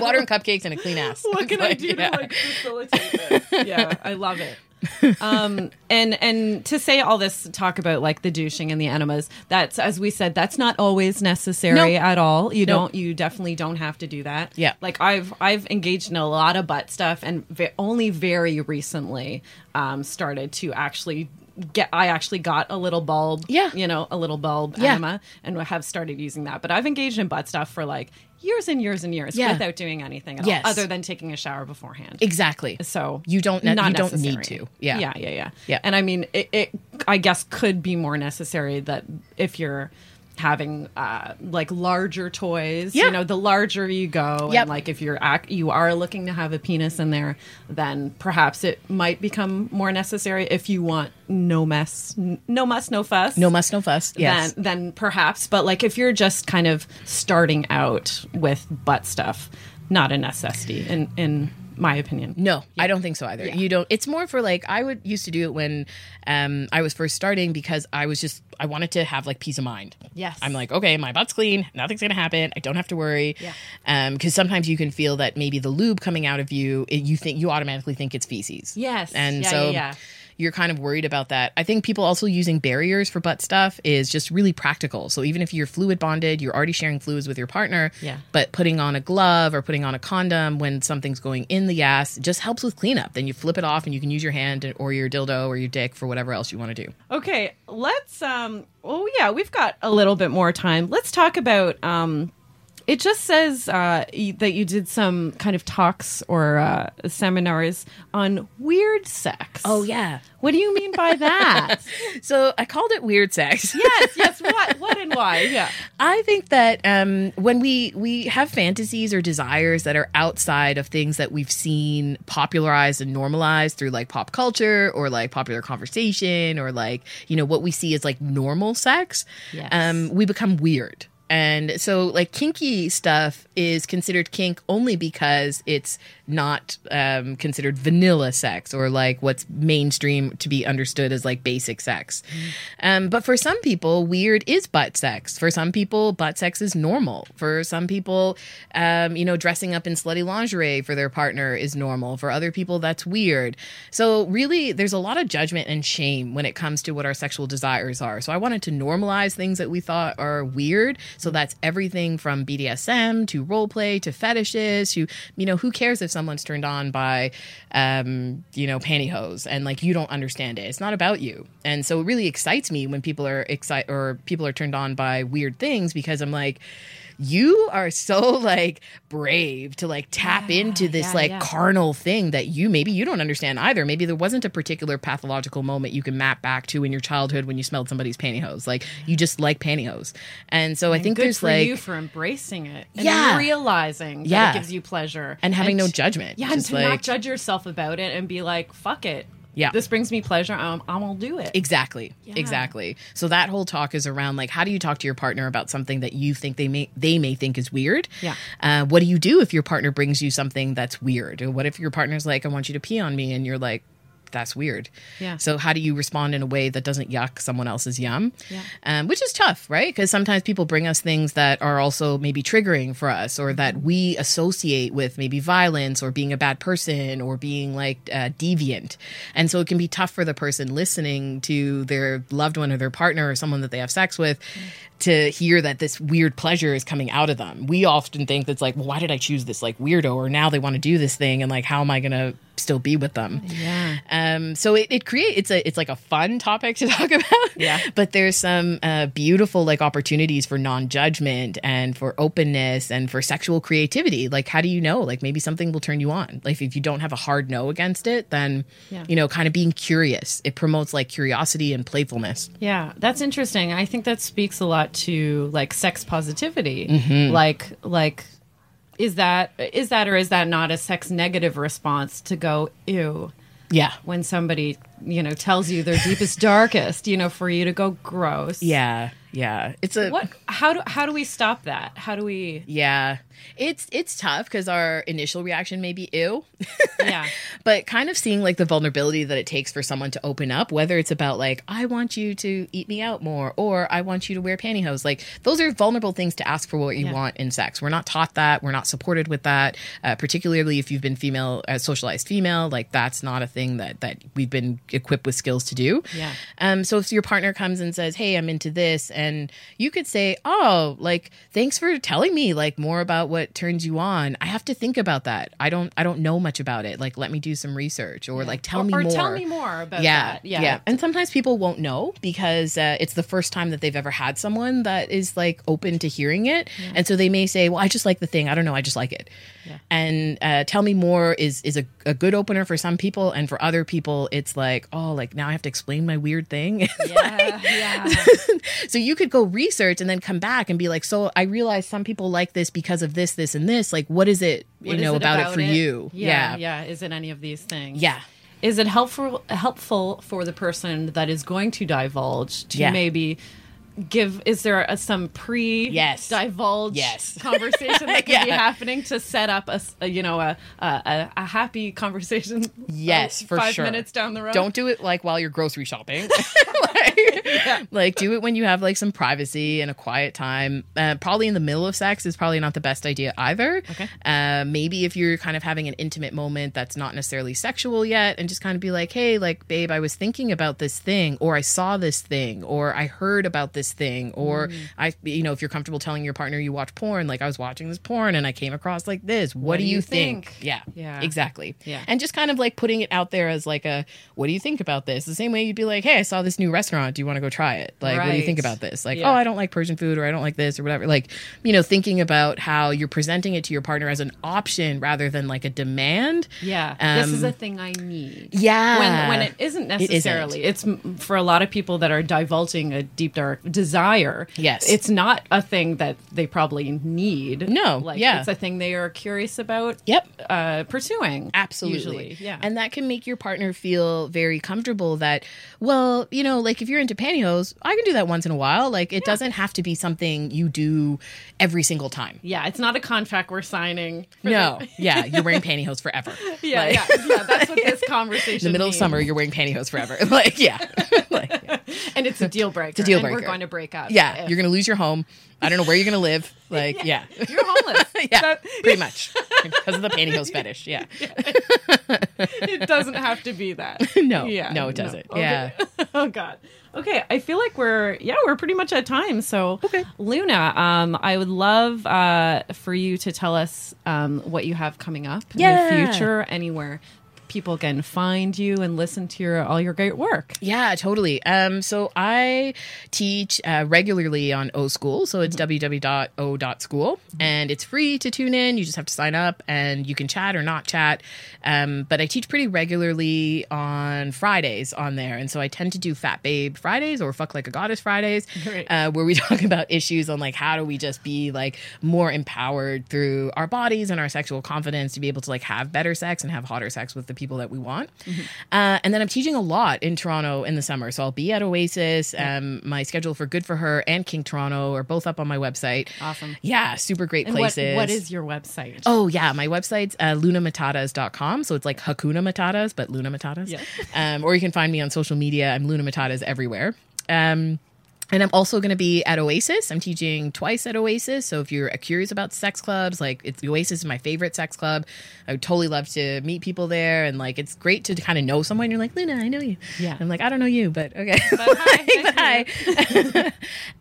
water and cupcakes and a clean ass. what can I do yeah. to like facilitate this? yeah, I love it. *laughs* um and and to say all this talk about like the douching and the enemas that's as we said that's not always necessary No. at all you No. don't you definitely don't have to do that Yeah. like i've i've engaged in a lot of butt stuff and ve- only very recently um started to actually get i actually got a little bulb Yeah. you know a little bulb Yeah. enema and have started using that but i've engaged in butt stuff for like years and years and years Yeah. without doing anything at Yes. all other than taking a shower beforehand Exactly. so You don't ne- not you don't need to. Yeah. yeah, yeah, yeah, Yeah. And I mean, it, it I guess could be more necessary that if you're having uh like larger toys Yeah. you know the larger you go Yep. and like if you're ac- you are looking to have a penis in there then perhaps it might become more necessary if you want no mess n- no muss no fuss No muss, no fuss. Yes. then then perhaps but like if you're just kind of starting out with butt stuff not a necessity in in my opinion No, I don't think so either. Yeah. You don't. It's more for like I would used to do it when um, I was first starting because I was just I wanted to have like peace of mind. Yes. I'm like, okay, my butt's clean, nothing's gonna happen. I don't have to worry. Yeah. Um, because sometimes you can feel that maybe the lube coming out of you, it, you think you automatically think it's feces. Yes. And Yeah, so. yeah, yeah. You're kind of worried about that. I think people also using barriers for butt stuff is just really practical. So even if you're fluid bonded, you're already sharing fluids with your partner. Yeah. But putting on a glove or putting on a condom when something's going in the ass just helps with cleanup. Then you flip it off and you can use your hand or your dildo or your dick for whatever else you want to do. Okay, let's um oh yeah, we've got a little bit more time. Let's talk about um it just says uh, that you did some kind of talks or uh, seminars on weird sex. Oh, yeah. What do you mean by that? *laughs* So I called it weird sex. *laughs* yes, yes. What, what, and why? Yeah. I think that um, when we we have fantasies or desires that are outside of things that we've seen popularized and normalized through like pop culture or like popular conversation or like you know what we see as like normal sex, Yes. um, we become weird. And so, like, kinky stuff is considered kink only because it's not um, considered vanilla sex or like what's mainstream to be understood as like basic sex. Um, but for some people, weird is butt sex. For some people, butt sex is normal. For some people, um, you know, dressing up in slutty lingerie for their partner is normal. For other people, that's weird. So, really, there's a lot of judgment and shame when it comes to what our sexual desires are. So, I wanted to normalize things that we thought are weird. So, that's everything from BDSM to role play to fetishes to, you know, who cares if someone's turned on by, um, you know, pantyhose and like you don't understand it. It's not about you. And so, it really excites me when people are excited or people are turned on by weird things because I'm like, you are so like brave to like tap into this yeah, like yeah. carnal thing that you maybe you don't understand either. Maybe there wasn't a particular pathological moment you can map back to in your childhood when you smelled somebody's pantyhose. Like you just like pantyhose. And so I think there's like you for embracing it. And Yeah. realizing that Yeah. it gives you pleasure. and having no judgment. Yeah, and to not judge yourself about it and be like, fuck it. Yeah. This brings me pleasure. I'm, I'm gonna do it. Exactly. Exactly. So that whole talk is around like how do you talk to your partner about something that you think they may they may think is weird? Yeah. Uh, what do you do if your partner brings you something that's weird? Or what if your partner's like, I want you to pee on me, and you're like, that's weird. Yeah. So how do you respond in a way that doesn't yuck someone else's yum? Yeah. Um, which is tough, right? Because sometimes people bring us things that are also maybe triggering for us, or that we associate with maybe violence, or being a bad person, or being like uh, deviant, and so it can be tough for the person listening to their loved one or their partner or someone that they have sex with. To hear that this weird pleasure is coming out of them, we often think that's like, well, why did I choose this like weirdo? Or now they want to do this thing, and like, how am I gonna still be with them? Yeah. Um, so it, it create it's a it's like a fun topic to *laughs* talk about. Yeah. But there's some uh, beautiful like opportunities for non judgment and for openness and for sexual creativity. Like how do you know? Like maybe something will turn you on. Like if you don't have a hard no against it, then Yeah. you know, kind of being curious. It promotes like curiosity and playfulness. Yeah, that's interesting. I think that speaks a lot to like sex positivity. Mm-hmm. Like like is that is that or is that not a sex negative response to go ew Yeah. when somebody, you know, tells you their deepest darkest, you know, for you to go gross. Yeah. yeah. It's a What? How do how do we stop that? How do we? yeah. It's it's tough because our initial reaction may be ew. Yeah. *laughs* but kind of seeing like the vulnerability that it takes for someone to open up, whether it's about like, I want you to eat me out more, or I want you to wear pantyhose. Like, those are vulnerable things to ask for what you Yeah. want in sex. We're not taught that. We're not supported with that. Uh, particularly if you've been female, uh, socialized female, like that's not a thing that that we've been equipped with skills to do. Yeah. Um, so if your partner comes and says, "Hey, I'm into this," and you could say, "Oh, like thanks for telling me like more about what turns you on. I have to think about that. I don't I don't know much about it. Like let me do some research or like tell or, me or more." tell me more about yeah, that. yeah, And sometimes people won't know because uh, it's the first time that they've ever had someone that is like open to hearing it, and so they may say, "Well, I just like the thing. I don't know. I just like it." Yeah. And uh, tell me more is is a, a good opener for some people, and for other people, it's like, "Oh, like now I have to explain my weird thing." *laughs* Yeah. yeah. *laughs* so you could go research and then come back and be like, "So I realize some people like this because of this, this, and this. Like, what is it you What know about, it for you?" Yeah, yeah. Is it any of these things? Yeah. Is it helpful helpful for the person that is going to divulge to Yeah. maybe give? Is there a, some pre Yes. divulge Yes. *laughs* conversation that could be *laughs* happening to set up a you know a, a a a happy conversation? Yes, uh, *laughs* for five sure. minutes down the road. Don't do it like while you're grocery shopping. Like, *laughs* like, do it when you have like some privacy and a quiet time. Uh, probably in the middle of sex is probably not the best idea either. Okay. Uh, maybe if you're kind of having an intimate moment that's not necessarily sexual yet, and just kind of be like, hey, like, babe, I was thinking about this thing, or I saw this thing, or I heard about this thing, or Mm. I, you know, if you're comfortable telling your partner you watch porn, like I was watching this porn and I came across like this. What, do you think? think? Yeah. Yeah. Exactly. Yeah. And just kind of like putting it out there as like a, what do you think about this? The same way you'd be like, hey, I saw this new restaurant. Do you want to go try it? Like, what do you think about this? Like, Yeah. oh, I don't like Persian food or I don't like this or whatever. Like, you know, thinking about how you're presenting it to your partner as an option rather than like a demand. Yeah, this is Um, a thing I need. Yeah. when when it isn't It isn't. necessarily. It's for a lot of people that are divulging a deep dark desire. Yes. it's not a thing that they probably need. No, like yeah. it's a thing they are curious about. Yep. uh, pursuing Absolutely. Usually, yeah. And that can make your partner feel very comfortable that, well, you know, like if you're into pantyhose, I can do that once in a while. Like it doesn't have to be something you do every single time. yeah, it's not a contract we're signing. No. the- yeah. You're *laughs* wearing pantyhose forever. yeah, Like, yeah, yeah. That's what this conversation. *laughs* In the middle of summer, you're wearing pantyhose forever. *laughs* like, yeah. like, yeah. And it's a deal breaker. It's a deal and breaker. we're going to break up. Yeah, if- You're going to lose your home. I don't know where you're going to live. *laughs* Like, yeah. You're homeless. *laughs* yeah. That- Pretty much. Because of the pantyhose fetish. Yeah. *laughs* it doesn't have to be that. No. Yeah. No, it doesn't. Okay. Yeah. oh God. Okay, I feel like we're yeah we're pretty much at time. So Okay. Luna, um, I would love uh, for you to tell us um, what you have coming up in Yeah. the future, anywhere people can find you and listen to your all your great work. Yeah, totally. Um, so I teach uh, regularly on O School. So it's www.o.school and it's free to tune in. You just have to sign up and you can chat or not chat. Um, but I teach pretty regularly on Fridays on there. And so I tend to do Fat Babe Fridays or Fuck Like a Goddess Fridays, *laughs* Right. uh, where we *laughs* talk about issues on like how do we just be like more empowered through our bodies and our sexual confidence to be able to like have better sex and have hotter sex with the people that we want. Uh, and then I'm teaching a lot in Toronto in the summer. So I'll be at Oasis. Um, my schedule for Good for Her and King Toronto are both up on my website. Awesome. Yeah, super great And what, places. what is your website? Oh yeah, my website's uh, lunamatatas.com. So it's like Hakuna Matatas, but Luna Matatas. Yeah. Um, or you can find me on social media. I'm Luna Matatas everywhere. Um, and I'm also going to be at Oasis. I'm teaching twice at Oasis. So if you're curious about sex clubs, like it's Oasis is my favorite sex club. I would totally love to meet people there. And like it's great to kind of know someone. You're like, Luna, I know you. Yeah. I'm like, I don't know you, but okay. But hi, But *laughs* hi.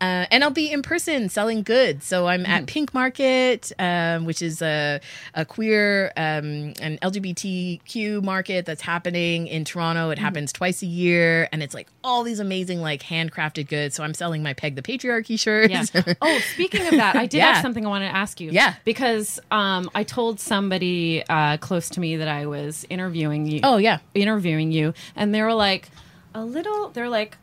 *laughs* uh, and I'll be in person selling goods. So I'm Mm-hmm. at Pink Market, um, which is a, a queer um, and LGBTQ market that's happening in Toronto. Mm-hmm. It happens twice a year, and it's like all these amazing like handcrafted goods. So I'm selling my Peg the Patriarchy shirts. Yeah. *laughs* Oh, speaking of that, I did Yeah. have something I wanted to ask you. Yeah. Because um, I told somebody uh, close to me that I was interviewing you. oh yeah. interviewing you, and they were like, a little. They're like,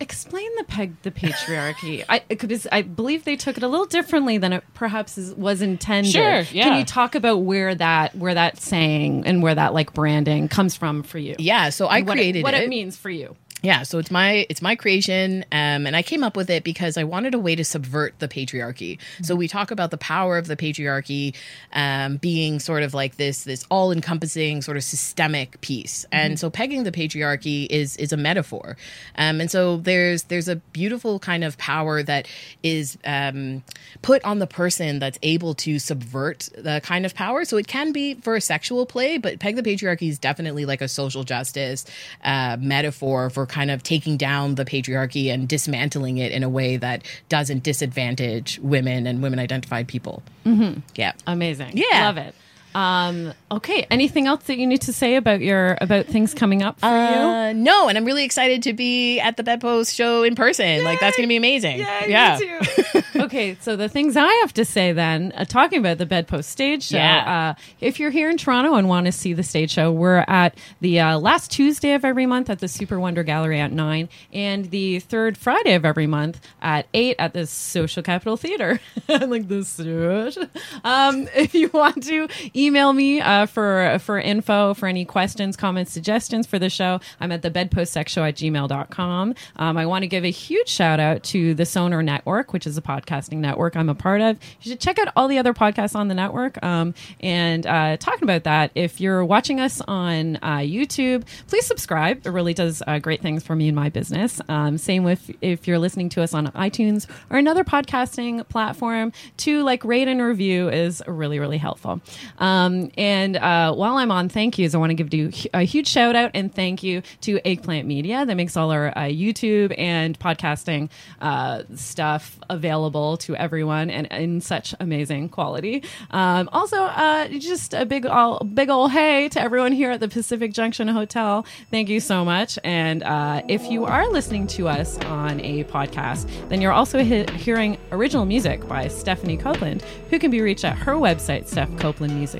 explain the peg the patriarchy. I because I believe they took it a little differently than it perhaps is, was intended. Sure, yeah. Can you talk about where that where that saying and where that like branding comes from for you? Yeah. So I what created it, what it. it means for you. Yeah, so it's my it's my creation, um, and I came up with it because I wanted a way to subvert the patriarchy. So we talk about the power of the patriarchy um, being sort of like this this all encompassing sort of systemic piece, and so pegging the patriarchy is is a metaphor, um, and so there's there's a beautiful kind of power that is um, put on the person that's able to subvert the kind of power. So it can be for a sexual play, but peg the patriarchy is definitely like a social justice uh, metaphor for kind of taking down the patriarchy and dismantling it in a way that doesn't disadvantage women and women identified people. Mm-hmm. Yeah. Amazing. Yeah. Love it. Um, okay. Anything else that you need to say about your about things coming up for you? Uh, no, and I'm really excited to be at the Bedpost show in person. Like that's going to be amazing. yeah. *laughs* okay, so the things I have to say then, uh, talking about the Bedpost stage show. Yeah. Uh, if you're here in Toronto and want to see the stage show, we're at the uh, last Tuesday of every month at the Super Wonder Gallery at nine, and the third Friday of every month at eight at the Social Capital Theater. *laughs* like the suit. Um, *laughs* if you want to email me uh, for for info for any questions, comments, suggestions for the show, I'm at the bedpostsexshow at gmail.com. Um, I want to give a huge shout out to the Sonar Network, which is a podcasting network I'm a part of. You should check out all the other podcasts on the network. Um, and uh, talking about that, if you're watching us on uh, YouTube, please subscribe. It really does uh, great things for me and my business. Um, same with if you're listening to us on iTunes or another podcasting platform, to like rate and review is really, really helpful. Um, and uh, while I'm on thank yous, I want to give you a huge shout out and thank you to Eggplant Media that makes all our uh, YouTube and podcasting uh, stuff available to everyone and in such amazing quality. Um, also, uh, just a big, all, big ol' hey to everyone here at the Pacific Junction Hotel. Thank you so much. And uh, if you are listening to us on a podcast, then you're also he- hearing original music by Stephanie Copeland, who can be reached at her website,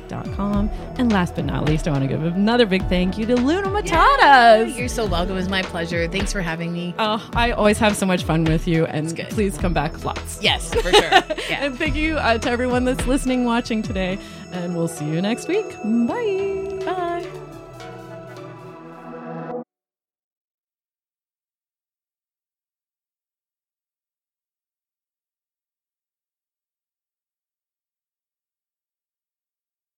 stephcopelandmusic.com. And last but not least, I want to give another big thank you to Luna Matatas. You're so welcome. It was my pleasure. Thanks for having me. Oh, I always have so much fun with you, and please come back lots. yes, for sure. Yeah. *laughs* And thank you uh, to everyone that's listening, watching today, and we'll see you next week. Bye. Bye.